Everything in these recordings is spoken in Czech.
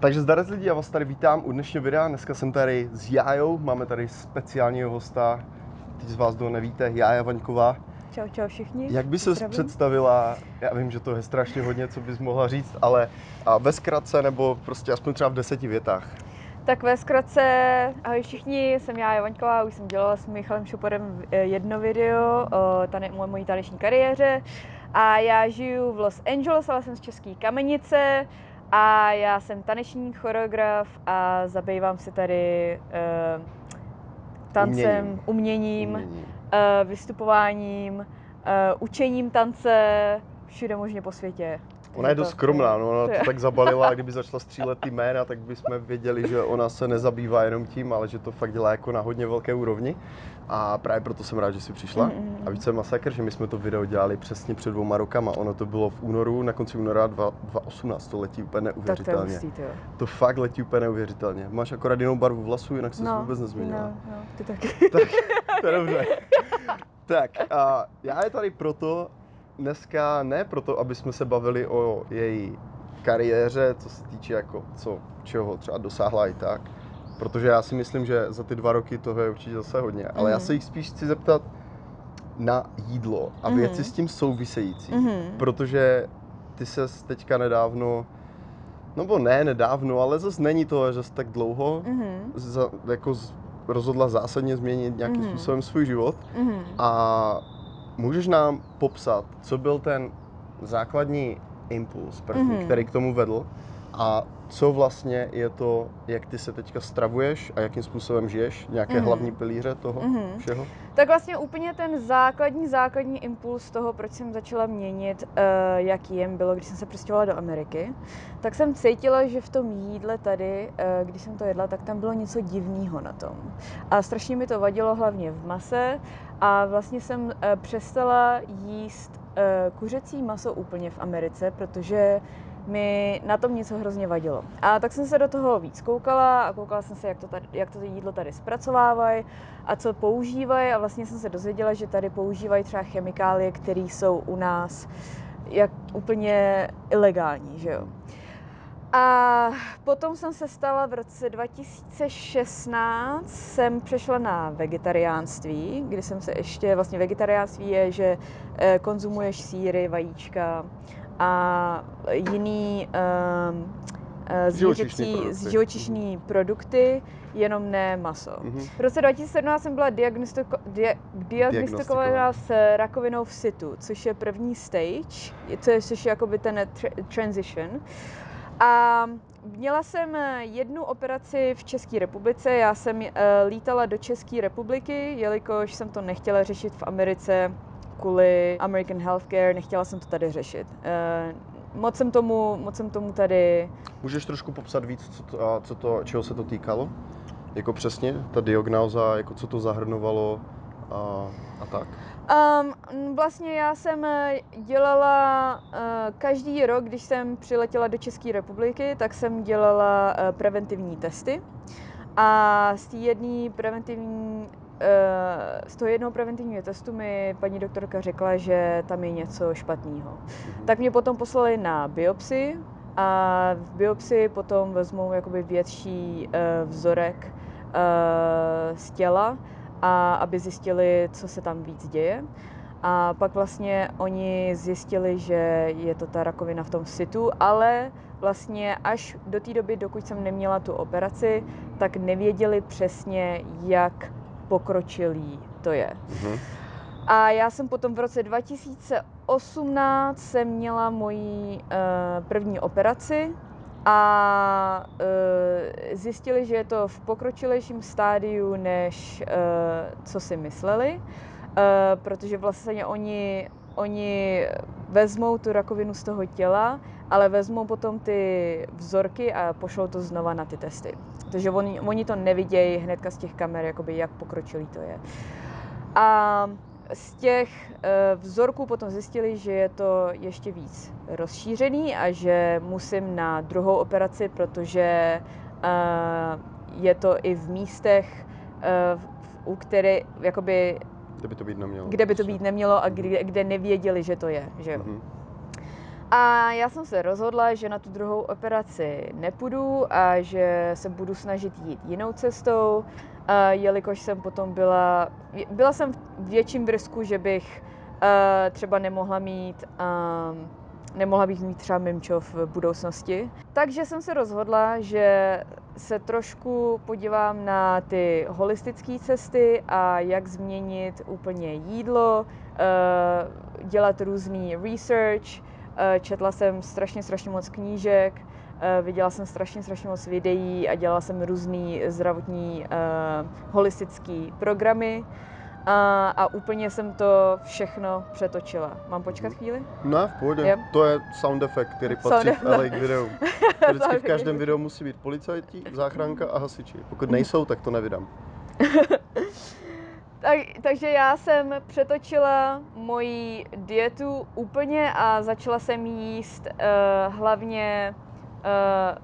Takže zdar lidi, já vás tady vítám u dnešního videa. Dneska jsem tady s Jájou, máme tady speciálního hosta. Teď z vás, kdo nevíte, Jája Vaňková. Čau, čau všichni. Jak by se představila, já vím, že to je strašně hodně, co bys mohla říct, ale a ve zkratce nebo prostě aspoň třeba v deseti větách. Tak ve zkratce, ahoj všichni, jsem já, Javaňková, už jsem dělala s Michalem Šoporem eh, jedno video o tane, mo- mojí taneční kariéře a já žiju v Los Angeles, ale jsem z České Kamenice a já jsem taneční choreograf a zabývám se tady uh, tancem, Uměním. uměním, Umění. uh, vystupováním, uh, učením tance, všude možně po světě. Ona je dost skromná, no, ona to tak zabalila a kdyby začala střílet ty jména, tak bychom věděli, že ona se nezabývá jenom tím, ale že to fakt dělá jako na hodně velké úrovni. A právě proto jsem rád, že jsi přišla. Mm, mm, A víš, co je masakr, že my jsme to video dělali přesně před dvouma rokama. Ono to bylo v únoru, na konci února 2 2018, to letí úplně Tak to neuvěřitelně. hustý, to. To fakt letí úplně neuvěřitelně. Máš akorát jinou barvu vlasů, jinak se no, vůbec nezměnila. No, no, ty taky. Tak, to je dobře. tak, a já je tady proto, dneska ne proto, aby jsme se bavili o její kariéře, co se týče jako co, čeho třeba dosáhla i tak, protože já si myslím, že za ty dva roky toho je určitě zase hodně, ale já Mhm. se jich spíš chci zeptat na jídlo a Mhm. věci s tím související, Mhm. protože ty se teďka nedávno, no bo ne nedávno, ale zase není to zase tak dlouho, Mhm. za, jako z, rozhodla zásadně změnit nějakým Mhm. způsobem svůj život. Mhm. A můžeš nám popsat, co byl ten základní impuls první, Mhm. který k tomu vedl a co vlastně je to, jak ty se teďka stravuješ a jakým způsobem žiješ, nějaké Mhm. hlavní pilíře toho Mhm. všeho? Tak vlastně úplně ten základní, základní impuls toho, proč jsem začala měnit, uh, jak jem, bylo, když jsem se přestěhovala do Ameriky. Tak jsem cítila, že v tom jídle tady, uh, když jsem to jedla, tak tam bylo něco divného na tom. A strašně mi to vadilo hlavně v mase a vlastně jsem uh, přestala jíst kuřecí maso úplně v Americe, protože mi na tom něco hrozně vadilo. A tak jsem se do toho víc koukala a koukala jsem se, jak to, tady, jak to jídlo tady zpracovávají a co používají a vlastně jsem se dozvěděla, že tady používají třeba chemikálie, které jsou u nás jak úplně ilegální, že jo. A potom jsem se stala v roce 2016, jsem přešla na vegetariánství, kdy jsem se ještě, vlastně vegetariánství je, že eh, konzumuješ síry, vajíčka a jiný um, Živočišný zvířecí, produkty. živočišní produkty, jenom ne maso. Mhm. V roce 2017 jsem byla diagnostiko, dia, diagnostikovaná s rakovinou v situ, což je první stage, což je jakoby ten tr- transition. A měla jsem jednu operaci v České republice. Já jsem uh, lítala do České republiky, jelikož jsem to nechtěla řešit v Americe kvůli American Healthcare, nechtěla jsem to tady řešit. Uh, moc jsem tomu, moc jsem tomu tady Můžeš trošku popsat víc, co to, co to, čeho se to týkalo? Jako přesně, ta diagnóza, jako co to zahrnovalo a, a tak. Um, vlastně já jsem eh, dělala uh, každý rok, když jsem přiletěla do České republiky, tak jsem dělala uh, preventivní testy. A z té jedné preventivní Uh, z toho jednoho preventivního testu mi paní doktorka řekla, že tam je něco špatného. Mhm. Tak mě potom poslali na biopsi a v biopsi potom vezmou jakoby větší uh, vzorek uh, z těla, a aby zjistili, co se tam víc děje. A pak vlastně oni zjistili, že je to ta rakovina v tom situ, ale vlastně až do té doby, dokud jsem neměla tu operaci, tak nevěděli přesně, jak pokročilý to je. Mhm. A já jsem potom v roce 2018 jsem měla moji uh, první operaci a uh, zjistili, že je to v pokročilejším stádiu, než uh, co si mysleli, uh, protože vlastně oni, oni vezmou tu rakovinu z toho těla, ale vezmou potom ty vzorky a pošlou to znova na ty testy. Takže oni, oni to nevidějí hnedka z těch kamer, jakoby jak pokročilý to je. A z těch uh, vzorků potom zjistili, že je to ještě víc rozšířený a že musím na druhou operaci, protože uh, je to i v místech, uh, u které, jakoby, Kde by to být nemělo? kde by to prostě. být nemělo a kde, kde nevěděli, že to je. Že jo? Mhm. A já jsem se rozhodla, že na tu druhou operaci nepůjdu a že se budu snažit jít jinou cestou, jelikož jsem potom byla, byla jsem v větším risku, že bych uh, třeba nemohla mít um, nemohla bych mít třeba mimčo v budoucnosti. Takže jsem se rozhodla, že se trošku podívám na ty holistické cesty a jak změnit úplně jídlo, eh, dělat různý research. Eh, četla jsem strašně, strašně moc knížek, viděla jsem strašně, strašně moc videí a dělala jsem různý zdravotní holistické programy. A, a úplně jsem to všechno přetočila. Mám počkat chvíli? Ne, v pohodě. Jo. To je sound efekt, který patří v LA k videu. Vždycky v každém videu musí být policajti, záchranka a hasiči. Pokud nejsou, tak to nevydám. tak, takže já jsem přetočila moji dietu úplně a začala jsem jíst uh, hlavně, uh,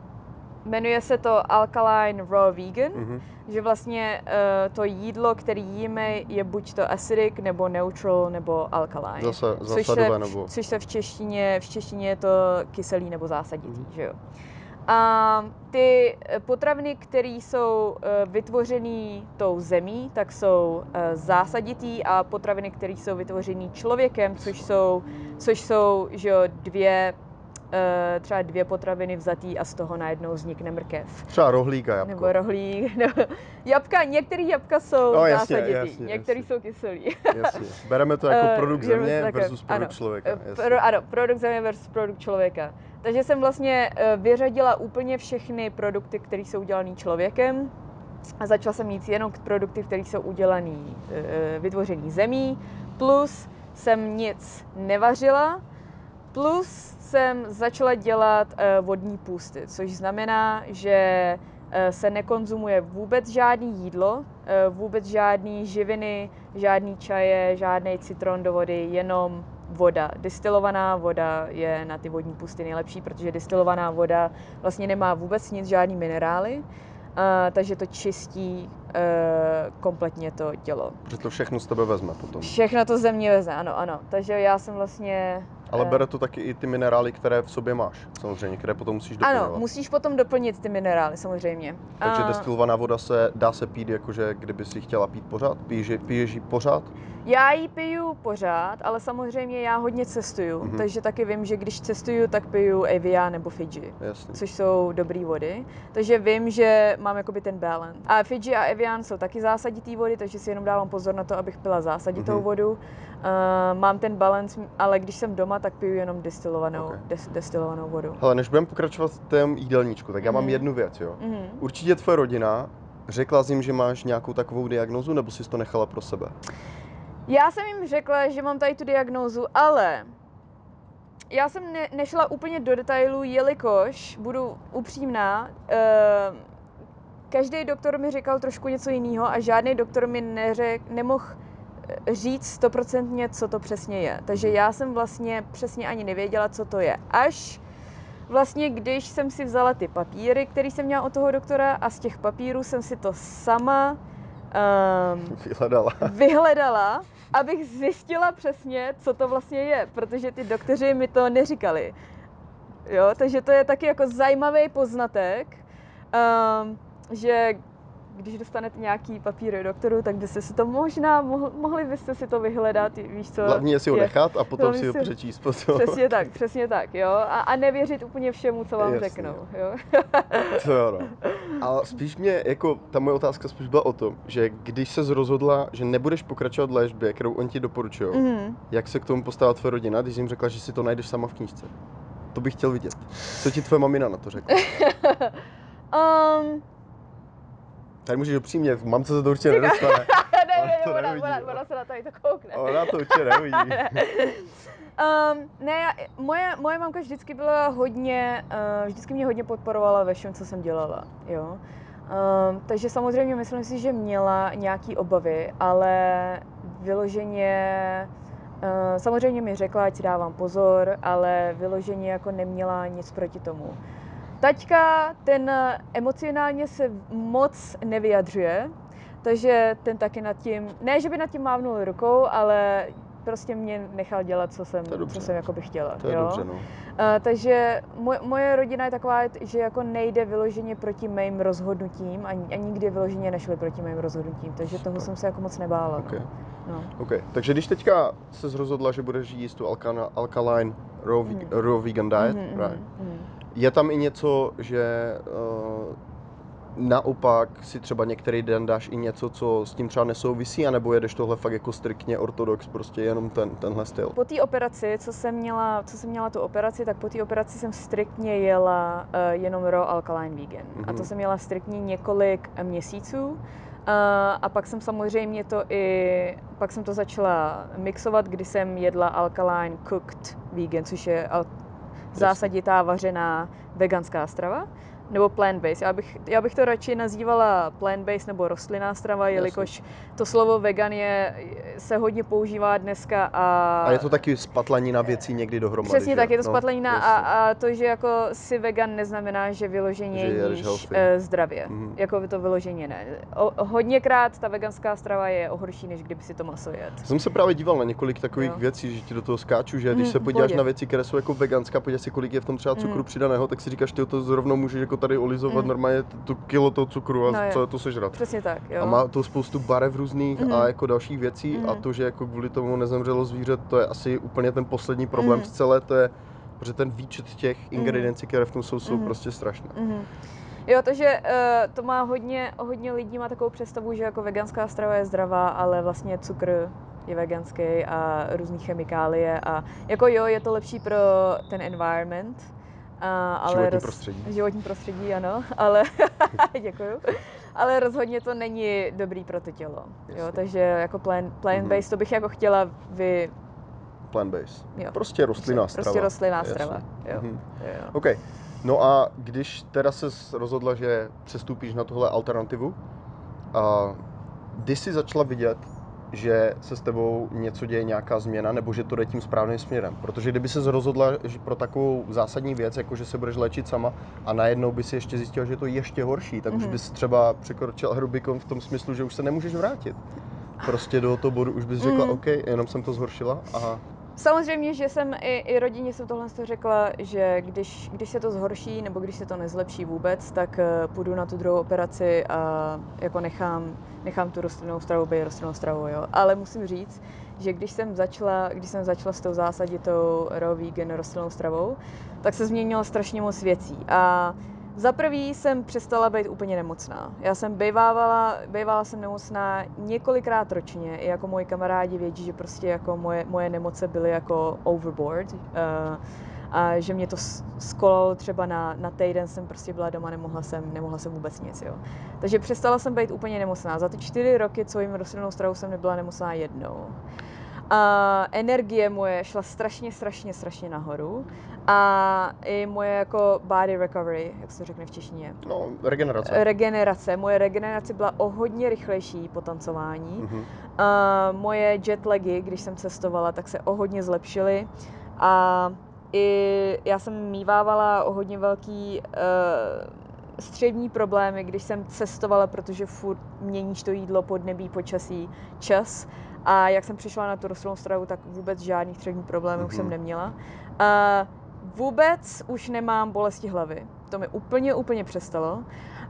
jmenuje se to Alkaline Raw Vegan. Mm-hmm že vlastně uh, to jídlo, který jíme, je buď to acidic, nebo neutral, nebo alkaline. Zase, což se, nebo... Což se v češtině, v češtině je to kyselý nebo zásaditý, mm. že jo. A ty potraviny, které jsou uh, vytvořené tou zemí, tak jsou uh, zásaditý a potraviny, které jsou vytvořené člověkem, což jsou, což jsou že jo, dvě třeba dvě potraviny vzatý a z toho najednou vznikne mrkev. Třeba rohlík a jabko. Nebo rohlík. Nebo jabka, některé jabka jsou no, jasně, zásaditý, některé jsou kyselý. jasně. Bereme to jako uh, produkt země versus produkt ano, člověka. Eh, pro, ano, produkt země versus produkt člověka. Takže jsem vlastně vyřadila úplně všechny produkty, které jsou udělané člověkem a začala jsem mít jenom produkty, které jsou udělané, vytvořené zemí, plus jsem nic nevařila, plus jsem začala dělat uh, vodní půsty, což znamená, že uh, se nekonzumuje vůbec žádný jídlo, uh, vůbec žádný živiny, žádný čaje, žádný citron do vody, jenom voda. Distilovaná voda je na ty vodní pusty nejlepší, protože distilovaná voda vlastně nemá vůbec nic, žádný minerály, takže to čistí kompletně to tělo. Protože to všechno z tebe vezme potom. Všechno to ze mě vezme, ano, ano. Takže já jsem vlastně ale bere to taky i ty minerály, které v sobě máš, samozřejmě, které potom musíš doplňovat. Ano, musíš potom doplnit ty minerály, samozřejmě. Takže a... destilovaná voda se dá se pít, jakože kdyby si chtěla pít pořád? Piješ, piješ ji pořád? Já ji piju pořád, ale samozřejmě já hodně cestuju, mm-hmm. takže taky vím, že když cestuju, tak piju Evian nebo Fiji, Jasně. což jsou dobré vody. Takže vím, že mám jakoby ten balance. A Fiji a Evian jsou taky zásaditý vody, takže si jenom dávám pozor na to, abych pila zásaditou mm-hmm. vodu. Uh, mám ten balance, ale když jsem doma, tak piju jenom destilovanou, okay. des, destilovanou vodu. Hele, než budeme pokračovat v tom jídelníčku, tak já mm-hmm. mám mhm. jednu věc, jo. Mm-hmm. Určitě tvoje rodina řekla jim, že máš nějakou takovou diagnozu, nebo jsi to nechala pro sebe? Já jsem jim řekla, že mám tady tu diagnózu, ale já jsem ne, nešla úplně do detailů, jelikož, budu upřímná, uh, každý doktor mi říkal trošku něco jiného a žádný doktor mi neřek, nemohl říct stoprocentně, co to přesně je. Takže já jsem vlastně přesně ani nevěděla, co to je. Až vlastně, když jsem si vzala ty papíry, které jsem měla od toho doktora a z těch papírů jsem si to sama um, vyhledala. vyhledala abych zjistila přesně, co to vlastně je, protože ty doktoři mi to neříkali. Jo, takže to je taky jako zajímavý poznatek, um, že když dostanete nějaký papír doktoru, tak byste si to možná, mohli, mohli byste si to vyhledat, víš co. Hlavně je si ho nechat a potom si ho přečíst potom. Přesně tak, přesně tak, jo. A, a nevěřit úplně všemu, co vám Jasně. řeknou, jo. to jo, no. Ale spíš mě, jako, ta moje otázka spíš byla o tom, že když se rozhodla, že nebudeš pokračovat v léčbě, kterou oni ti doporučují, mm-hmm. jak se k tomu postavila tvoje rodina, když jim řekla, že si to najdeš sama v knížce? To bych chtěl vidět. Co ti tvoje mamina na to řekla? um, Tady můžeš upřímně, mamce se to určitě nedostane. ne, ne, ona, nevidí, ona, ona, se na tady to koukne. Ona to určitě nevidí. Um, ne, moje, moje mamka vždycky byla hodně, uh, vždycky mě hodně podporovala ve všem, co jsem dělala, jo. Um, takže samozřejmě myslím si, že měla nějaký obavy, ale vyloženě, uh, samozřejmě mi řekla, ať si dávám pozor, ale vyloženě jako neměla nic proti tomu. Taťka, ten emocionálně se moc nevyjadřuje, takže ten taky nad tím, ne, že by nad tím mávnul rukou, ale prostě mě nechal dělat, co jsem, co jsem jako bych chtěla. To je jo? dobře, no. Uh, takže moje, moje rodina je taková, že jako nejde vyloženě proti mým rozhodnutím a, a nikdy vyloženě nešli proti mým rozhodnutím, takže toho Super. jsem se jako moc nebála. Okay. No. No. OK. Takže když teďka se rozhodla, že budeš jíst tu alkana, alkaline raw, mm. raw vegan diet, Mhm, right. mhm. Je tam i něco, že uh, naopak si třeba některý den dáš i něco, co s tím třeba nesouvisí, anebo jedeš tohle fakt jako striktně ortodox, prostě jenom ten, tenhle styl? Po té operaci, co jsem, měla, co jsem měla tu operaci, tak po té operaci jsem striktně jela uh, jenom raw alkaline vegan. Mm-hmm. A to Mhm. jsem jela striktně několik eh, měsíců. Uh, a pak jsem samozřejmě to i, pak jsem to začala mixovat, kdy jsem jedla alkaline cooked vegan, což je al- zásaditá vařená veganská strava. Nebo plant-based. Já bych, já bych to radši nazývala plant-based nebo rostlinná strava, jelikož to slovo vegan je, se hodně používá dneska a... A je to taky spatlanina věcí někdy dohromady, Přesně že? tak, je to No, spatlenina a, jasně. a to, že jako si vegan neznamená, že vyloženě Že jíš healthy. eh, zdravě. Mhm. Jako by to vyloženě ne. O, hodněkrát ta veganská strava je o horší, než kdyby si to maso jet. Jsem se právě díval na několik takových Jo. věcí, že ti do toho skáču, že když Mm, se podíváš na věci, které jsou jako veganská, podíváš si, kolik je v tom třeba cukru Mm. přidaného, tak si říkáš, ty to zrovna můžeš jako tady olizovat Mm. normálně tu kilo toho cukru a No, je to sežrat. Přesně tak, jo. A má to spoustu barev různých Mhm. a jako dalších věcí a Mhm. to, že jako kvůli tomu nezemřelo zvíře, to je asi úplně ten poslední problém Mhm. v celé, to je, protože ten výčet těch ingrediencí, které v tom jsou, jsou Mhm. prostě strašné. Mhm. Jo, takže uh, to má hodně, hodně lidí má takovou představu, že jako veganská strava je zdravá, ale vlastně cukr je veganský a různý chemikálie a jako jo, je to lepší pro ten environment, a, ale Životní prostředí. životní prostředí, ano, ale děkuju. Ale rozhodně to není dobrý pro to tělo. Jo, takže jako plant, plant-based to bych jako chtěla vy... Plant-based. Jo. Prostě rostlinná strava. Prostě rostlinná Jasně. strava. Jo, Mhm. jo. OK. No a když teda se rozhodla, že přestoupíš na tuhle alternativu, a kdy jsi začala vidět, že se s tebou něco děje, nějaká změna, nebo že to jde tím správným směrem? Protože kdyby se rozhodla že pro takovou zásadní věc, jako že se budeš léčit sama a najednou by si ještě zjistila, že je to ještě horší, tak už Mhm. bys třeba překročil Rubikon v tom smyslu, že už se nemůžeš vrátit. Prostě do toho bodu už bys řekla, Mhm. OK, jenom jsem to zhoršila a Samozřejmě, že jsem i, i rodině jsem tohle to řekla, že když, když se to zhorší nebo když se to nezlepší vůbec, tak uh, půjdu na tu druhou operaci a jako nechám, nechám tu rostlinnou stravu být rostlinnou stravou, jo. Ale musím říct, že když jsem začala, když jsem začala s tou zásaditou raw vegan rostlinnou stravou, tak se změnilo strašně moc věcí. A za prvý jsem přestala být úplně nemocná. Já jsem bývávala, bývala jsem nemocná několikrát ročně, i jako moji kamarádi vědí, že prostě jako moje, moje nemoce byly jako overboard. Uh, a že mě to skolalo třeba na, na týden jsem prostě byla doma, nemohla jsem, nemohla jsem vůbec nic, jo. Takže přestala jsem být úplně nemocná. Za ty čtyři roky, co jim rostlinnou stravou jsem nebyla nemocná jednou. A energie moje šla strašně, strašně, strašně nahoru. A i moje jako body recovery, jak se řekne v češtině, no, regenerace. regenerace, moje regenerace byla o hodně rychlejší po tancování. Mhm. Uh, moje jetlagy, když jsem cestovala, tak se o hodně zlepšily. A i já jsem mívávala o hodně velký uh, střední problémy, když jsem cestovala, protože furt měníš to jídlo, podnebí, počasí, čas. A jak jsem přišla na tu rostlinnou stravu, tak vůbec žádný střední problémy mm-hmm. už jsem Mhm. neměla. Uh, vůbec už nemám bolesti hlavy. To mi úplně, úplně přestalo.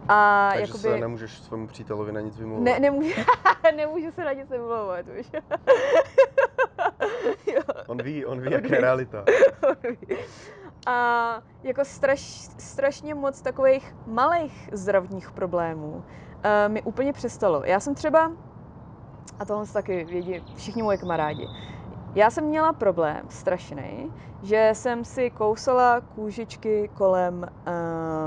A Takže jakoby... se nemůžeš svému přítelovi na nic vymlouvat. Ne, nemůžu, nemůžu se na nic vymlouvat už. On ví, on ví, jak je realita. A jako straš, strašně moc takových malých zdravotních problémů uh, mi úplně přestalo. Já jsem třeba, a tohle taky vědí všichni moje kamarádi, já jsem měla problém strašný, že jsem si kousala kůžičky kolem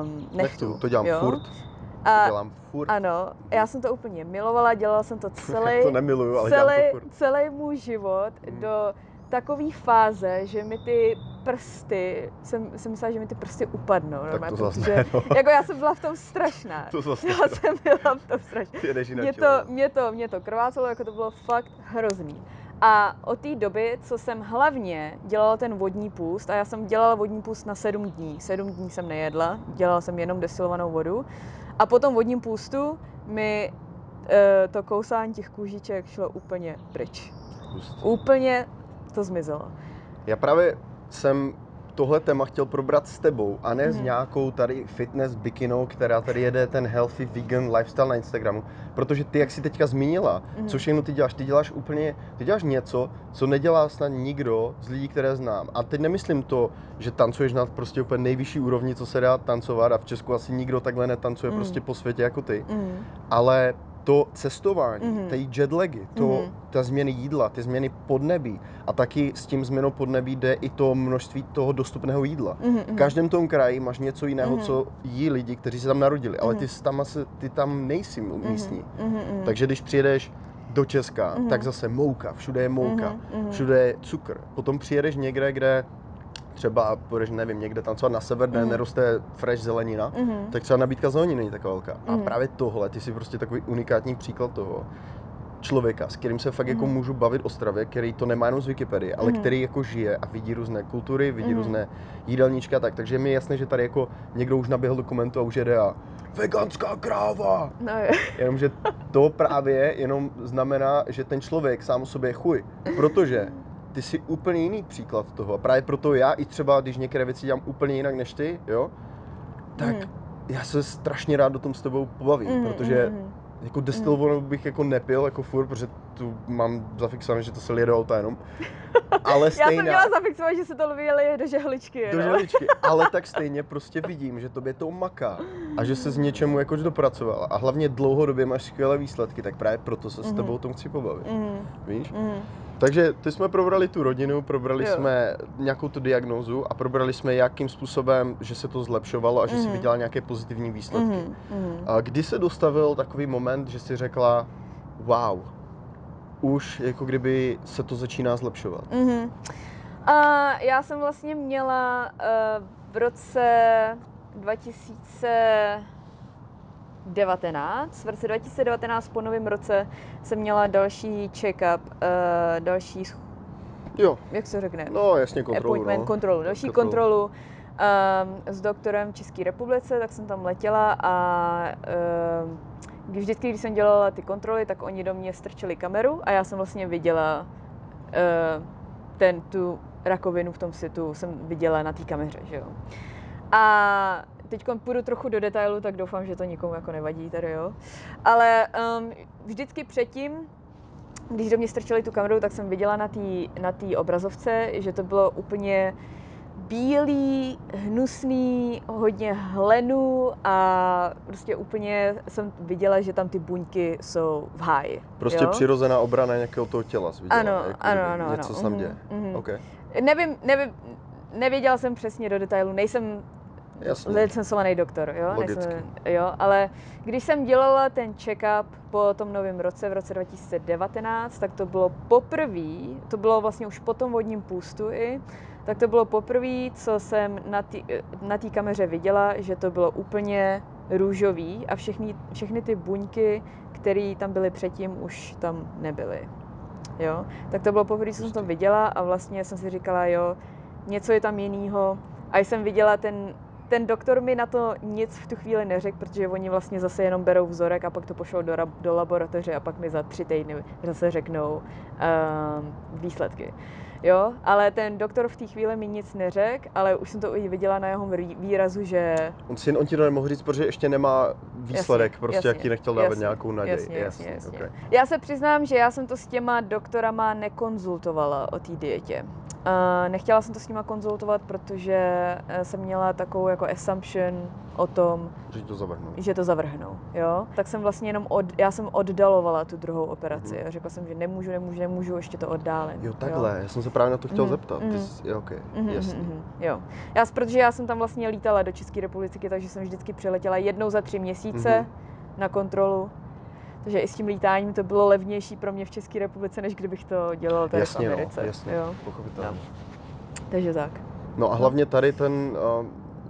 um, nechtů. To dělám jo? furt. To A, dělám furt. ano, já jsem to úplně milovala, dělala jsem to celý, to nemiluju, ale celý, to furt. celý můj život Mhm. do takové fáze, že mi ty prsty, jsem, jsem myslela, že mi ty prsty upadnou. Tak normálně, to zase protože- ne, no. Jako já jsem byla v tom strašná. To zase Já ne. jsem byla v tom strašná. Mě to, mě to, mě to krvácelo, jako to bylo fakt hrozný. A od té doby, co jsem hlavně dělala ten vodní půst, a já jsem dělala vodní půst na sedm dní, sedm dní jsem nejedla, dělala jsem jenom destilovanou vodu, a po tom vodním půstu mi e, to kousání těch kůžiček šlo úplně pryč. Hustý. Úplně to zmizelo. Já právě jsem tohle téma chtěl probrat s tebou a ne mm. s Mhm. nějakou tady fitness bikinou, která tady jede ten healthy vegan lifestyle na Instagramu. Protože ty, jak jsi teďka zmínila, Mhm. co všechno ty děláš, ty děláš úplně, ty děláš něco, co nedělá snad nikdo z lidí, které znám. A teď nemyslím to, že tancuješ na prostě úplně nejvyšší úrovni, co se dá tancovat a v Česku asi nikdo takhle netancuje Mhm. prostě po světě jako ty. Mm. Ale to cestování, Mhm. mm-hmm. ty jetlagy, to, Mhm. mm-hmm. ta změny jídla, ty změny podnebí a taky s tím změnou podnebí jde i to množství toho dostupného jídla. Mm. V každém tom kraji máš něco jiného, Mhm. co jí lidi, kteří se tam narodili, ale Mhm. ty, jsi tam, asi, ty tam nejsi místní. Mm. Mm. Takže když přijedeš do Česka, Mhm. tak zase mouka, všude je mouka, Mhm. všude je cukr. Potom přijedeš někde, kde třeba půjdeš, nevím, někde tancovat na sever, kde Mhm. neroste fresh zelenina, Mm. tak třeba nabídka zeleniny není tak velká. A Mhm. právě tohle, ty jsi prostě takový unikátní příklad toho člověka, s kterým se fakt jako Mhm. můžu bavit o stravě, který to nemá jenom z Wikipedie, ale Mhm. který jako žije a vidí různé kultury, vidí Mhm. různé jídelníčky a tak. Takže mi je jasné, že tady jako někdo už naběhl do komentu a už jede a veganská kráva. No jo. Jenomže to právě jenom znamená, že ten člověk sám o sobě je chuj. Protože ty jsi úplně jiný příklad toho. A právě proto já i třeba, když některé věci dělám úplně jinak než ty, jo, tak Mhm. já se strašně rád o tom s tebou pobavím, Mhm, protože mhm. jako destilovanou bych jako nepil jako furt, protože tu mám zafixované, že to se lije do auta jenom. Ale Já jsem měla zafixovat, že se to vyjeli do žehličky. do no. želičky, ale tak stejně prostě vidím, že tobě to maká a že se z něčemu jakož dopracovala a hlavně dlouhodobě máš skvělé výsledky, tak právě proto se s Mhm. tebou o tom chci pobavit, Mhm. víš? Mhm. Takže ty jsme probrali tu rodinu, probrali Jo. jsme nějakou tu diagnózu a probrali jsme, jakým způsobem, že se to zlepšovalo a že si Mhm. viděla nějaké pozitivní výsledky. Mhm. Mhm. A kdy se dostavil takový moment, že si řekla, wow, už jako kdyby se to začíná zlepšovat. Mhm. A já jsem vlastně měla uh, v roce 2019, v roce 2019 po novém roce jsem měla další check-up, uh, další, sch- Jo, jak se řekne? no jasně kontrolu, appointment, no. kontrolu, další Kontrolu. kontrolu um, s doktorem v České republice, tak jsem tam letěla a um, když vždycky, když jsem dělala ty kontroly, tak oni do mě strčili kameru a já jsem vlastně viděla uh, ten, tu rakovinu v tom situ, jsem viděla na té kameře, že jo. A teď půjdu trochu do detailu, tak doufám, že to nikomu jako nevadí tady, jo. Ale um, vždycky předtím, když do mě strčili tu kameru, tak jsem viděla na té na obrazovce, že to bylo úplně bílý, hnusný, hodně hlenu a prostě úplně jsem viděla, že tam ty buňky jsou v háji. Prostě jo? přirozená obrana nějakého toho těla jsi viděla, Ano, jako ano, ano, Něco ano. se tam děje. mhm. Okay. Nevím, nevím, nevěděla jsem přesně do detailu, nejsem Jasně. licencovaný doktor, jo? Logicky. Nejsem, jo? Ale když jsem dělala ten check-up po tom novém roce, v roce 2019, tak to bylo poprvé, to bylo vlastně už po tom vodním půstu i, tak to bylo poprvé, co jsem na té kameře viděla, že to bylo úplně růžový a všechny, všechny ty buňky, které tam byly předtím, už tam nebyly. Jo? Tak to bylo poprvé, co jsem to Hustý. viděla a vlastně jsem si říkala, jo, něco je tam jinýho. A jsem viděla ten, ten doktor mi na to nic v tu chvíli neřekl, protože oni vlastně zase jenom berou vzorek a pak to pošlou do, do laboratoře a pak mi za tři týdny zase řeknou um, výsledky. Jo, ale ten doktor v té chvíli mi nic neřekl, ale už jsem to i viděla na jeho výrazu, že On, si, on ti to nemohl říct, protože ještě nemá výsledek, Jasně, prostě jasně, jak ti nechtěl dávat jasně, nějakou naději. Jasně, jasně, jasně. okay. Já se přiznám, že já jsem to s těma doktorama nekonzultovala o té dietě. Uh, nechtěla jsem to s nima konzultovat, protože eh, jsem měla takovou jako assumption o tom, Že to zavrhnu. že to zavrhnou, jo. Tak jsem vlastně jenom, od, já jsem oddalovala tu druhou operaci. Mhm. a Řekla jsem, že nemůžu, nemůžu, nemůžu, ještě to oddálím. Jo, takhle, já jsem se právě na to chtěl Mhm, zeptat. Ty mhm. jsi, jo, okay, Mhm, jasný. mhm, mhm, jo. Já, protože já jsem tam vlastně lítala do České republiky, takže jsem vždycky přiletěla jednou za tři měsíce Mhm. na kontrolu. Takže i s tím lítáním to bylo levnější pro mě v České republice, než kdybych to dělala tady Jasně, v no, Americe. jasně, Jo. pochopitelně. Takže tak. No a hlavně tady ten, uh,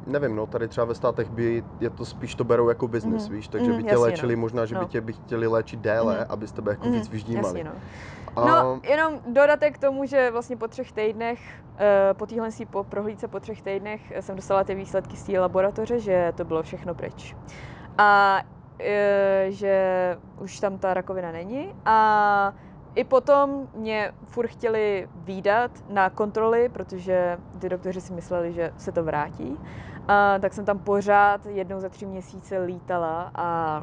nevím, no, tady třeba ve státech by je to spíš to berou jako business, Mhm, víš, takže mhm, by tě jasně, léčili no. možná, že by No. tě by chtěli léčit déle, Mhm. aby z tebe jako Mhm, víc vyždímali. Jasně, no. A, No, jenom dodatek k tomu, že vlastně po třech týdnech, eh, po téhle si po prohlídce po třech týdnech eh, jsem dostala ty výsledky z té laboratoře, že to bylo všechno pryč. A eh, že už tam ta rakovina není a I potom mě furt chtěli výdat na kontroly, protože ty doktoři si mysleli, že se to vrátí. A, tak jsem tam pořád jednou za tři měsíce lítala a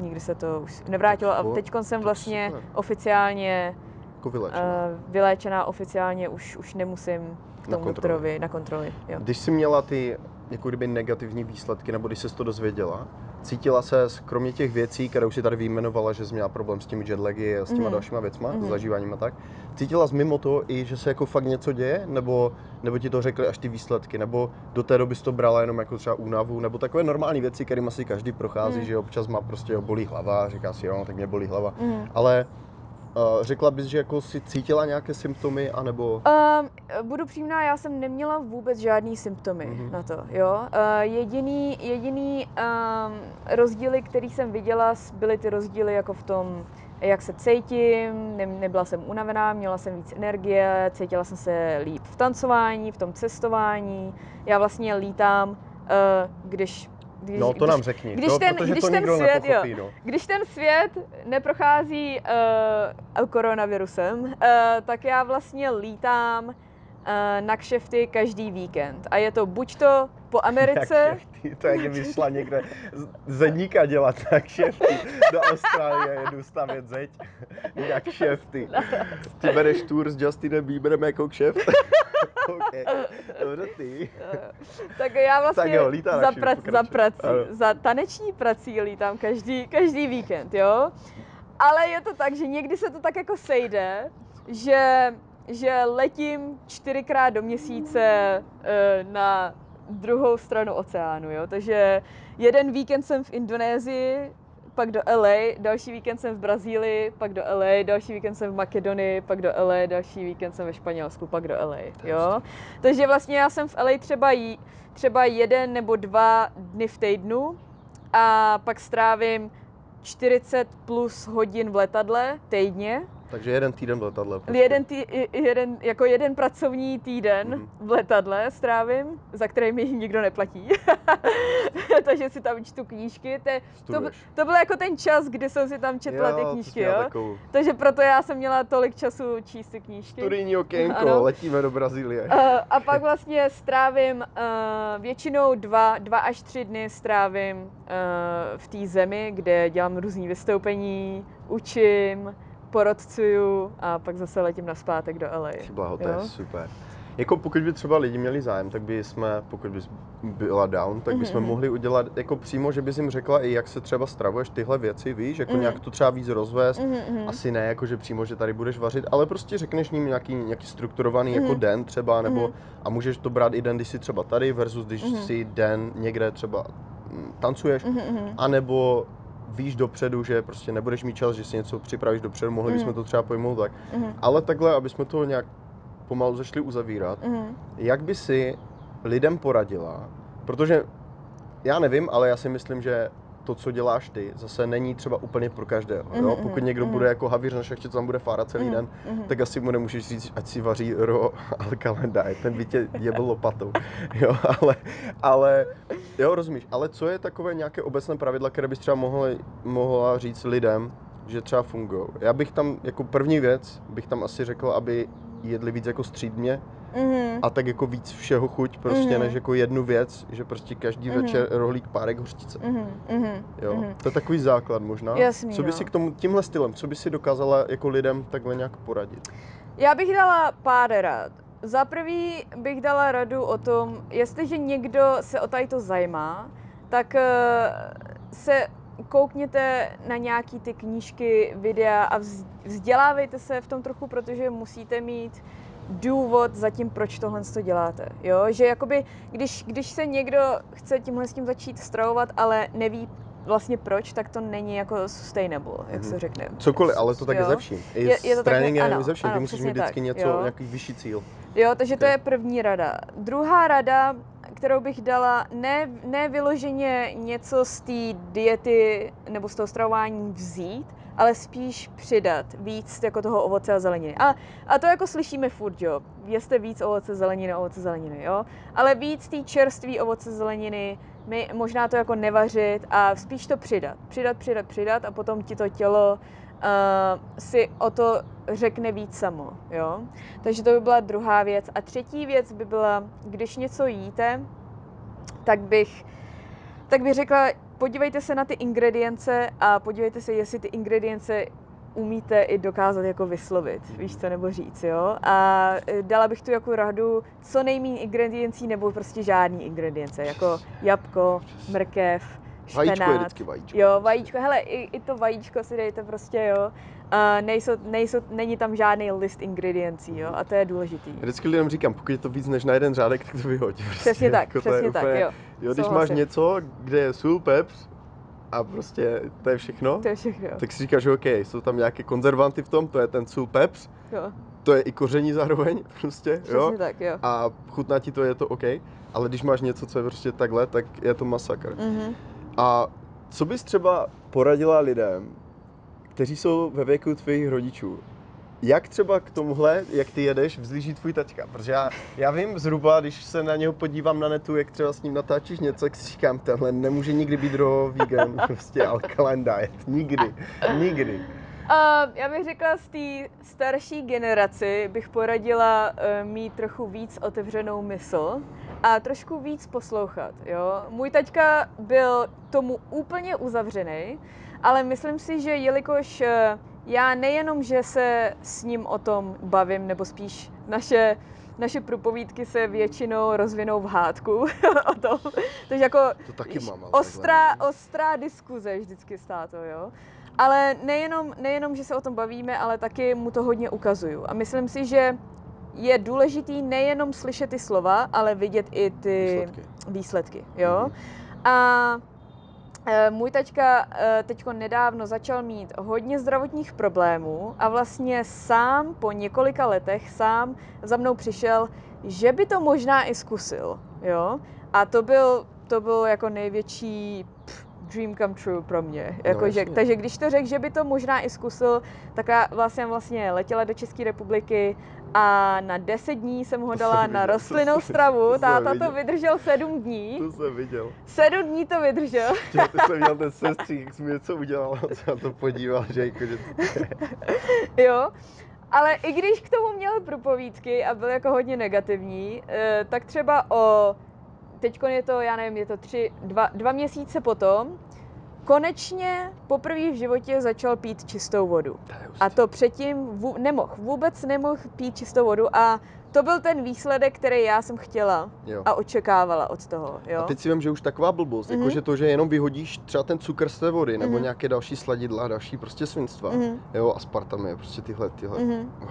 nikdy se to už nevrátilo. A teď jsem vlastně oficiálně Jako vylečená. uh, vyléčená, oficiálně už, už nemusím k Na tomu kontroly. doktorovi na kontroly. Jo. Když jsi měla ty jako kdyby negativní výsledky, nebo když jsi to dozvěděla, cítila se, kromě těch věcí, které už si tady vyjmenovala, že jsi měla problém s těmi jetlagy a s těma Mhm. dalšíma věcma, Mhm. s zažíváním a tak, cítila jsi mimo to i, že se jako fakt něco děje, nebo, nebo ti to řekli až ty výsledky, nebo do té doby jsi to brala jenom jako třeba únavu, nebo takové normální věci, kterým asi každý prochází, Mhm. že občas má prostě jo, bolí hlava, říká si jo, tak mě bolí hlava, Mhm. ale řekla bys, že jako si cítila nějaké symptomy, anebo... Um, budu přímná, já jsem neměla vůbec žádný symptomy Mhm. na to, jo. Uh, jediný, jediný um, rozdíly, který jsem viděla, byly ty rozdíly jako v tom, jak se cítím, ne, nebyla jsem unavená, měla jsem víc energie, cítila jsem se líp v tancování, v tom cestování. Já vlastně lítám, uh, když, když, No to když, nám řekni, když to, ten- když to ten svět, jo. no. když ten svět neprochází uh, koronavirusem, uh, tak já vlastně lítám na kšefty každý víkend. A je to buď to po Americe, to jak kdyby šla někde z- zedníka dělat jak šefty. Do Austrálie jedu stavět zeď. Jak šefty. Ty bereš tour s Justinem Bieberem jako kšeft? OK. Dobře ty. eh, tak já vlastně Tak jo, lítá za, pokračuj. za prací, Ano. za taneční prací lítám každý, každý víkend, jo. Ale je to tak, že někdy se to tak jako sejde, že, že letím čtyřikrát do měsíce eh, na druhou stranu oceánu, jo. Takže jeden víkend jsem v Indonésii, pak do LA, další víkend jsem v Brazílii, pak do LA, další víkend jsem v Makedonii, pak do LA, další víkend jsem ve Španělsku, pak do LA, jo. Takže vlastně já jsem v LA třeba, jí, třeba jeden nebo dva dny v týdnu a pak strávím 40 plus hodin v letadle týdně. Takže jeden týden v letadle. prostě. Jeden, tý, jeden, jako jeden pracovní týden Mhm. v letadle strávím, za který mi nikdo neplatí. Takže si tam čtu knížky. To, je- to, to byl jako ten čas, kdy jsem si tam četla Jo, ty knížky, jo. Takovou Takže proto já jsem měla tolik času číst ty knížky. studijní okénko, Ano. letíme do Brazílie. Uh, a pak vlastně strávím uh, většinou dva, dva až tři dny strávím uh, v té zemi, kde dělám různý vystoupení, učím, porodcuju a pak zase letím na zpátek do LA. Blaho, to je super. Jako pokud by třeba lidi měli zájem, tak by jsme, pokud bys byla down, tak bychom Mhm. mohli udělat jako přímo, že bys jim řekla i jak se třeba stravuješ tyhle věci, víš, jako Mhm. nějak to třeba víc rozvést. Mhm, mhm. Asi ne, jako že přímo, že tady budeš vařit, ale prostě řekneš ním nějaký, nějaký strukturovaný jako Mhm. den třeba, nebo Mhm. a můžeš to brát i den, když jsi třeba tady versus když Mhm. si den někde třeba mm, tancuješ, Mhm, mhm. anebo víš dopředu, že prostě nebudeš mít čas, že si něco připravíš dopředu, mohli bychom Mhm. to třeba pojmout tak. Mhm, Ale takhle, aby jsme to nějak pomalu začali uzavírat, mhm. jak by si lidem poradila, protože já nevím, ale já si myslím, že to, co děláš ty, zase není třeba úplně pro každého. Jo? Mhm, Pokud mhm, někdo mhm. bude jako havíř na šachtě, co tam bude fárat celý den, Mhm, mhm. tak asi mu nemůžeš říct, ať si vaří ro alkaline diet, ten by tě jebl lopatou. Jo, ale, ale, jo, rozumíš, ale co je takové nějaké obecné pravidla, které bys třeba mohla, mohla říct lidem, že třeba fungují? Já bych tam, jako první věc, bych tam asi řekl, aby jedli víc jako střídmě Mhm. a tak jako víc všeho chuť prostě, Mhm. než jako jednu věc, že prostě každý Mhm. večer rohlík párek hořčice. Mhm, mhm, Jo, mhm. to je takový základ možná. Jasný, co by no. si k tomu, tímhle stylem, co by si dokázala jako lidem takhle nějak poradit? Já bych dala pár rad. Za prvý bych dala radu o tom, jestliže někdo se o tady to zajímá, tak eh, se koukněte na nějaký ty knížky, videa a vz- vzdělávejte se v tom trochu, protože musíte mít důvod za tím, proč tohle to děláte. Jo? Že jakoby, když, když se někdo chce tímhle s tím začít stravovat, ale neví vlastně proč, tak to není jako sustainable, jak Mhm. se řekne. Cokoliv, ale to tak je ze vším. I Je- s je to tak, tréninkem, ano, i ze vším. Ty ano, musíš přesně mít vždycky tak, něco, jo. nějaký vyšší cíl. Jo, takže to Ok. je první rada. Druhá rada, kterou bych dala, ne, ne vyloženě něco z té diety nebo z toho stravování vzít, ale spíš přidat víc jako toho ovoce a zeleniny. A, a to jako slyšíme furt, jo. Jeste víc ovoce, zeleniny, ovoce, zeleniny, jo. Ale víc té čerstvé ovoce, zeleniny, my, možná to jako nevařit a spíš to přidat. Přidat, přidat, přidat a potom ti to tělo si o to řekne víc samo, jo. Takže to by byla druhá věc. A třetí věc by byla, když něco jíte, tak bych, tak bych řekla, podívejte se na ty ingredience a podívejte se, jestli ty ingredience umíte i dokázat jako vyslovit, víš co, nebo říct, jo. A e, dala bych tu jako radu co nejméně ingrediencí nebo prostě žádný ingredience, jako jabko, mrkev, špenát. Vajíčko je vždycky vajíčko. Jo, vajíčko, hele, i, i to vajíčko si dejte prostě, jo. A nejsou, nejsou, není tam žádný list ingrediencí, jo, a to je důležitý. Vždycky lidem říkám, pokud je to víc než na jeden řádek, tak to vyhoď. Prostě. Přesně tak, Jako přesně tak, úplně- jo. Jo, když máš Souhlasím. něco, kde je sůl, pepř a prostě to je všechno, To je všechno, jo. tak si říkáš, že OK, jsou tam nějaké konzervanty v tom, to je ten sůl, pepř, jo. to je i koření zároveň, prostě, jo. Přesně tak, jo. A chutná ti to, je to OK, ale když máš něco, co je prostě takhle, tak je to masakr. Mhm. A co bys třeba poradila lidem, kteří jsou ve věku tvých rodičů? Jak třeba k tomuhle, jak ty jedeš, vzlíží tvůj taťka? Protože já, já vím zhruba, když se na něho podívám na netu, jak třeba s ním natáčíš něco, tak si říkám, tenhle nemůže nikdy být raw vegan, prostě alkaline diet. Nikdy, nikdy. Uh, já bych řekla, z té starší generaci bych poradila uh, mít trochu víc otevřenou mysl a trošku víc poslouchat. Jo? Můj taťka byl tomu úplně uzavřený, ale myslím si, že jelikož uh, já nejenom, že se s ním o tom bavím, nebo spíš naše naše propovídky se většinou rozvinou v hádku o tom. Takže jako To taky mám. ale ostrá, takhle. ostrá diskuze vždycky s tátou, jo. Ale nejenom, nejenom, že se o tom bavíme, ale taky mu to hodně ukazuju. A myslím si, že je důležitý nejenom slyšet ty slova, ale vidět i ty Výsledky. výsledky jo. Mhm. A e, můj taťka teď nedávno začal mít hodně zdravotních problémů a vlastně sám po několika letech sám za mnou přišel, že by to možná i zkusil, jo. A to byl, to byl jako největší pff, dream come true pro mě. Jako, že, jasně. takže když to řekl, že by to možná i zkusil, tak já vlastně, vlastně letěla do České republiky a na 10 dní jsem ho To dala jsem na viděl, to rostlinnou jsem- stravu. to jsem Táta viděl. to vydržel 7 dní. To jsem viděl. 7 dní to vydržel. Ty jsem měl ten sestřík, jak jsi mi něco udělal, se na to podíval, že jako, že jo. Ale i když k tomu měl propovídky a byl jako hodně negativní, eh, tak třeba o, teď je to, já nevím, je to tři, dva, dva měsíce potom, konečně poprvé v životě začal pít čistou vodu. A to předtím vů, nemohl, vůbec nemohl pít čistou vodu a to byl ten výsledek, který já jsem chtěla jo. a očekávala od toho, jo. A teď si vím, že už taková blbost, Mhm. jako že to, že jenom vyhodíš třeba ten cukr z té vody, nebo Mhm. nějaké další sladidla, další prostě svinstva, Mhm, jo, aspartamy, prostě tyhle, tyhle. mhm. Oh.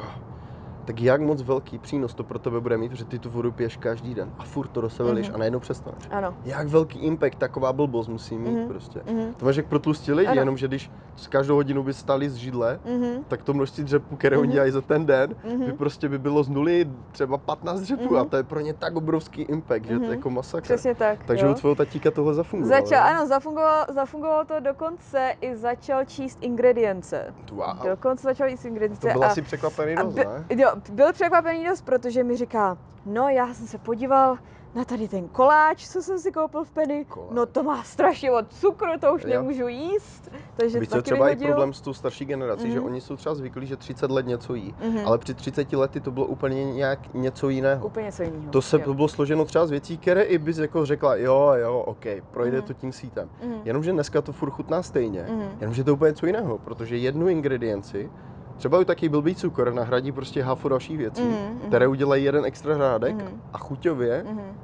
Tak jak moc velký přínos to pro tebe bude mít, protože ty tu vodu piješ každý den a furt to do sebe Mhm. a najednou přestaneš. Ano. Jak velký impact taková blbost musí mít Mhm. prostě. Mhm, To máš jak pro tlustí lidi, Ano. jenom že když z každou hodinu by stali z židle, mhm, tak to množství dřepů, které oni Mhm. dělají za ten den, mhm. by prostě by bylo z nuly třeba 15 dřepů Mhm. a to je pro ně tak obrovský impact, že to je Mhm. jako masakr. Přesně tak. Takže jo. u tvého tatíka tohle zafungovalo. Začal, ano, zafungovalo, zafungovalo to dokonce i začal číst ingredience. Wow. Dokonce začal číst ingredience. To byl a, asi překvapený dost, ne? jo, byl překvapený dost, protože mi říká, no já jsem se podíval na tady ten koláč, co jsem si koupil v Penny, Koláč. no to má strašně moc cukru, to už Jo. nemůžu jíst, takže Víš, to třeba i vyhodil. problém s tou starší generací, že Mhm. oni jsou třeba zvyklí, že 30 let něco jí, Mhm. ale při 30 lety to bylo úplně nějak něco jiného. Úplně co jiného. To se jo. to bylo složeno třeba z věcí, které i bys jako řekla, jo, jo, OK, projde Mhm. to tím sítem. Mhm. Jenomže dneska to furt chutná stejně, Mhm. jenomže to je úplně něco jiného, protože jednu ingredienci, třeba i taky blbý cukr, nahradí prostě hafu dalších věcí, Mhm, mhm. které udělají jeden extra řádek Mhm. a chuťově Mhm.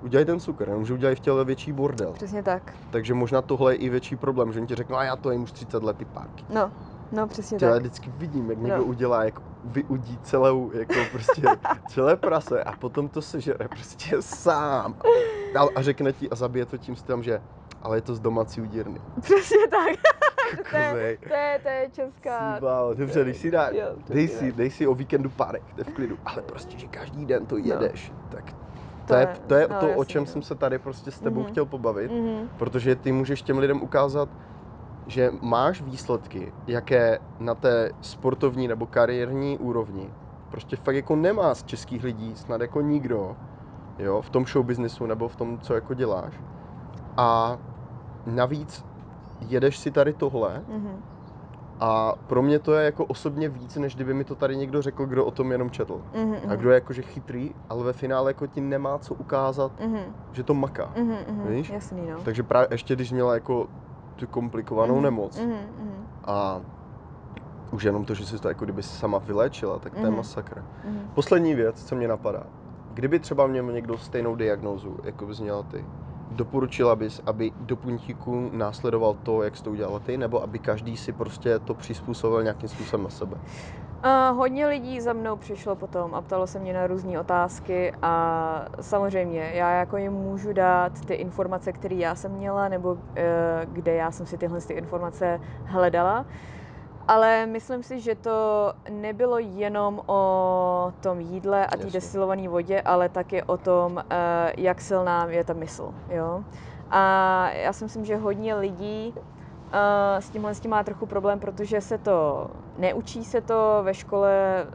udělají ten cukr, jenomže udělají v těle větší bordel. Přesně tak. Takže možná tohle je i větší problém, že oni ti řeknou, a já to jim už 30 let ty párky. No, no přesně Já tak. vždycky vidím, jak někdo No. udělá, jak vyudí celou, jako prostě celé prase a potom to sežere prostě sám. A, a řekne ti a zabije to tím stylem, že ale je to z domácí udírny. Přesně tak. to, je, to, je, to je česká... Wow, dobře, když si dá, Jo, dej si, dej si o víkendu párek, to je v klidu, ale prostě, že každý den to jedeš, tak to, To je, to je no, to, o čem no. jsem se tady prostě s tebou Mhm. chtěl pobavit, Mhm. protože ty můžeš těm lidem ukázat, že máš výsledky, jaké na té sportovní nebo kariérní úrovni prostě fakt jako nemá z českých lidí, snad jako nikdo, jo, v tom show businessu nebo v tom, co jako děláš. A navíc jedeš si tady tohle Mhm. A pro mě to je jako osobně víc, než kdyby mi to tady někdo řekl, kdo o tom jenom četl. Mhm, A mhm. kdo je jakože chytrý, ale ve finále jako ti nemá co ukázat, Mhm, že to maká. mhm, mhm. Víš? Jasný, no. Takže právě ještě když měla jako tu komplikovanou Mhm, nemoc mhm, mhm, a už jenom to, že si to jako kdyby sama vyléčila, tak to je masakr. mhm. Poslední věc, co mě napadá. Kdyby třeba měl někdo stejnou diagnózu, jako bys měla ty, doporučila bys, aby do puntíku následoval to, jak jsi to udělala ty, nebo aby každý si prostě to přizpůsobil nějakým způsobem na sebe? Uh, hodně lidí za mnou přišlo potom a ptalo se mě na různé otázky a samozřejmě já jako jim můžu dát ty informace, které já jsem měla nebo uh, kde já jsem si tyhle ty informace hledala. Ale myslím si, že to nebylo jenom o tom jídle a té Jasně. destilované vodě, ale taky o tom, eh, jak silná je ta mysl. Jo? A já si myslím, že hodně lidí eh, s tímhle s tím má trochu problém, protože se to neučí se to ve škole,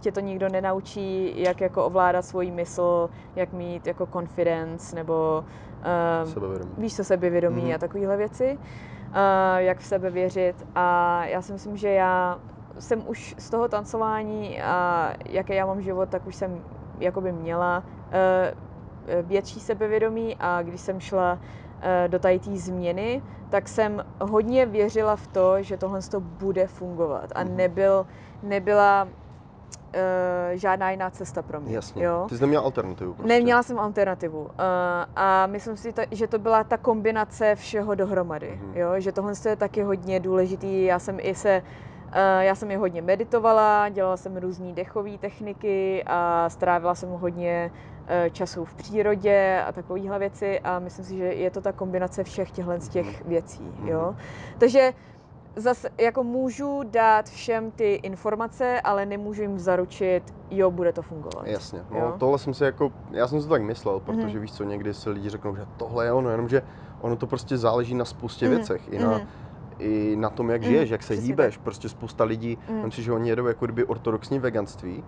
tě to nikdo nenaučí, jak jako ovládat svoji mysl, jak mít jako confidence nebo Sebevědomí. víš co, sebevědomí Mhm. a takovéhle věci, uh, jak v sebe věřit. A já si myslím, že já jsem už z toho tancování a jaký já mám život, tak už jsem jakoby měla uh, větší sebevědomí. A když jsem šla do tady té změny, tak jsem hodně věřila v to, že tohle to bude fungovat. A Mhm. nebyl, nebyla uh, žádná jiná cesta pro mě. Jasně. Jo? Ty jsi neměla alternativu prostě. Neměla jsem alternativu. Uh, a myslím si, to, že to byla ta kombinace všeho dohromady. Mhm. Jo? Že tohle je taky hodně důležitý. Já jsem i se Uh, já jsem je hodně meditovala, dělala jsem různé dechové techniky a strávila jsem hodně uh, času v přírodě a takovéhle věci a myslím si, že je to ta kombinace všech těchto z těch věcí. Jo? Takže zase jako můžu dát všem ty informace, ale nemůžu jim zaručit, jo, bude to fungovat. Jasně, no Jo. tohle jsem si jako, já jsem si to tak myslel, protože Mhm. víš co, někdy si lidi řeknou, že tohle je ono, jenomže ono to prostě záleží na spoustě Mhm, věcech, i na, Mhm. i na tom, jak Mhm, žiješ, jak se přesně hýbeš, prostě spousta lidí, Mhm. myslím si, že oni jedou jako kdyby ortodoxní veganství,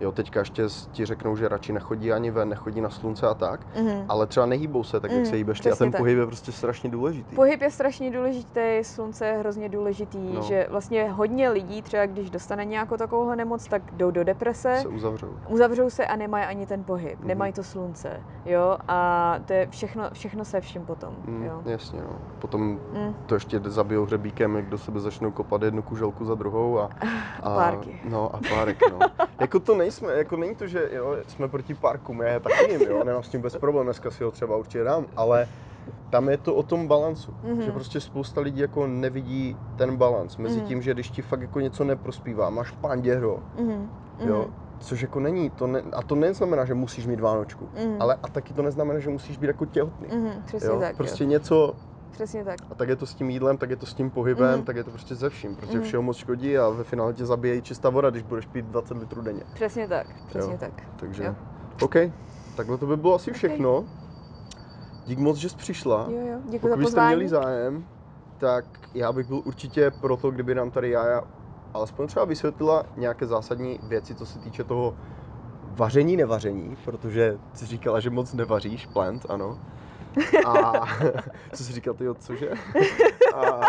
jo, teďka ještě ti řeknou, že radši nechodí ani ven, nechodí na slunce a tak, Mhm. ale třeba nehýbou se tak, jak Mhm, se hýbeš ty a ten tak. pohyb je prostě strašně důležitý. Pohyb je strašně důležitý, slunce je hrozně důležitý, No. že vlastně hodně lidí, třeba když dostane nějakou takovou nemoc, tak jdou do deprese, se uzavřou. uzavřou se a nemají ani ten pohyb, Mhm. nemají to slunce, jo, a to je všechno, všechno se vším potom, Mm, jo. jasně, no. Potom Mm. to ještě zabijou hřebíkem, jak do sebe začnou kopat jednu kuželku za druhou a, A párky. No a párek, no. jako to nejsme, jako není to, že jo, jsme proti parkům, já je taky jim, jo, nemám s tím bez problém, dneska si ho třeba určitě dám, ale tam je to o tom balancu, Mhm. že prostě spousta lidí jako nevidí ten balans mezi Mhm. tím, že když ti fakt jako něco neprospívá, máš panděro, Mhm. jo, Mhm. což jako není, to ne, a to neznamená, že musíš mít vánočku, Mhm. ale a taky to neznamená, že musíš být jako těhotný, Mhm, přesně jo, tak, prostě jo. něco, Přesně tak. a tak je to s tím jídlem, tak je to s tím pohybem, Mhm. tak je to prostě ze vším, protože Mhm. všeho moc škodí a ve finále tě zabíjejí čistá voda, když budeš pít 20 litrů denně. Přesně tak, přesně Jo. tak. Takže, Jo. OK, takhle to by bylo asi OK. všechno. Dík moc, že jsi přišla. Jo, jo, děkuji za Pokud byste pozvání. měli zájem, tak já bych byl určitě pro to, kdyby nám tady Jája alespoň třeba vysvětlila nějaké zásadní věci, co se týče toho vaření, nevaření, protože jsi říkala, že moc nevaříš, plant, ano. A co jsi říkal, ty cože? A,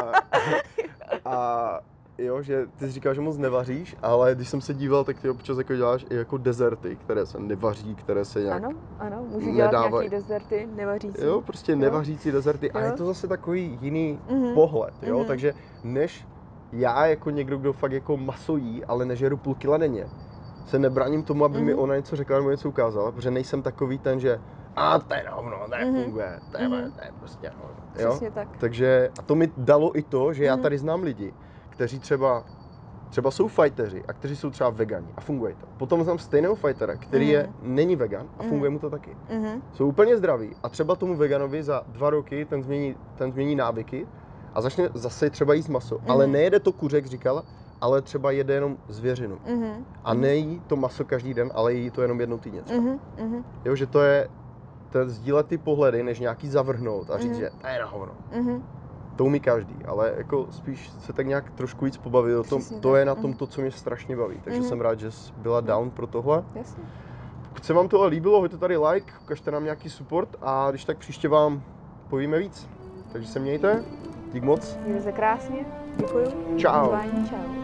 a jo, že ty jsi říkal, že moc nevaříš, ale když jsem se díval, tak ty občas jako děláš i jako dezerty, které se nevaří, které se nějak... Ano, ano, můžu dělat nedávaj- nějaký dezerty, nevařící. Jo, prostě nevařící dezerty. A Jo. je to zase takový jiný Mhm. pohled, jo, Mhm. takže než já jako někdo, kdo fakt jako maso jí, ale nežeru půl kila denně, se nebráním tomu, aby mi Mhm. ona něco řekla nebo něco ukázala, protože nejsem takový ten, že a to je na hovno, to Mhm. nefunguje, to je, Mhm. to je prostě na hovno, jo. Přesně tak. Takže a to mi dalo i to, že já Mhm. tady znám lidi, kteří třeba třeba jsou fighteři a kteří jsou třeba vegani a funguje to. Potom znám stejného fightera, který je, Mhm. není vegan a funguje mu to taky. Mhm. Jsou úplně zdraví a třeba tomu veganovi za dva roky ten změní, ten změní návyky a začne zase třeba jíst maso. Mhm. Ale nejede to kuře, jak říkala, ale třeba jede jenom zvěřinu. Mhm. A nejí to maso každý den, ale jí to jenom jednou týdně. třeba. Mhm. Jo, že to je, je sdílet ty pohledy, než nějaký zavrhnout a říct, Mhm. že to je na hovno. Mhm. To umí každý, ale jako spíš se tak nějak trošku víc pobavit o tom, Přesně to tak, je na tom mhm. to, co mě strašně baví. Takže Mhm. jsem rád, že jsi byla down pro tohle. Jasně. Pokud se vám tohle líbilo, hoďte tady like, ukažte nám nějaký support a když tak příště vám povíme víc. Takže se mějte Dík moc. Mějte se krásně. Děkuju. Čau. Pozvání, čau.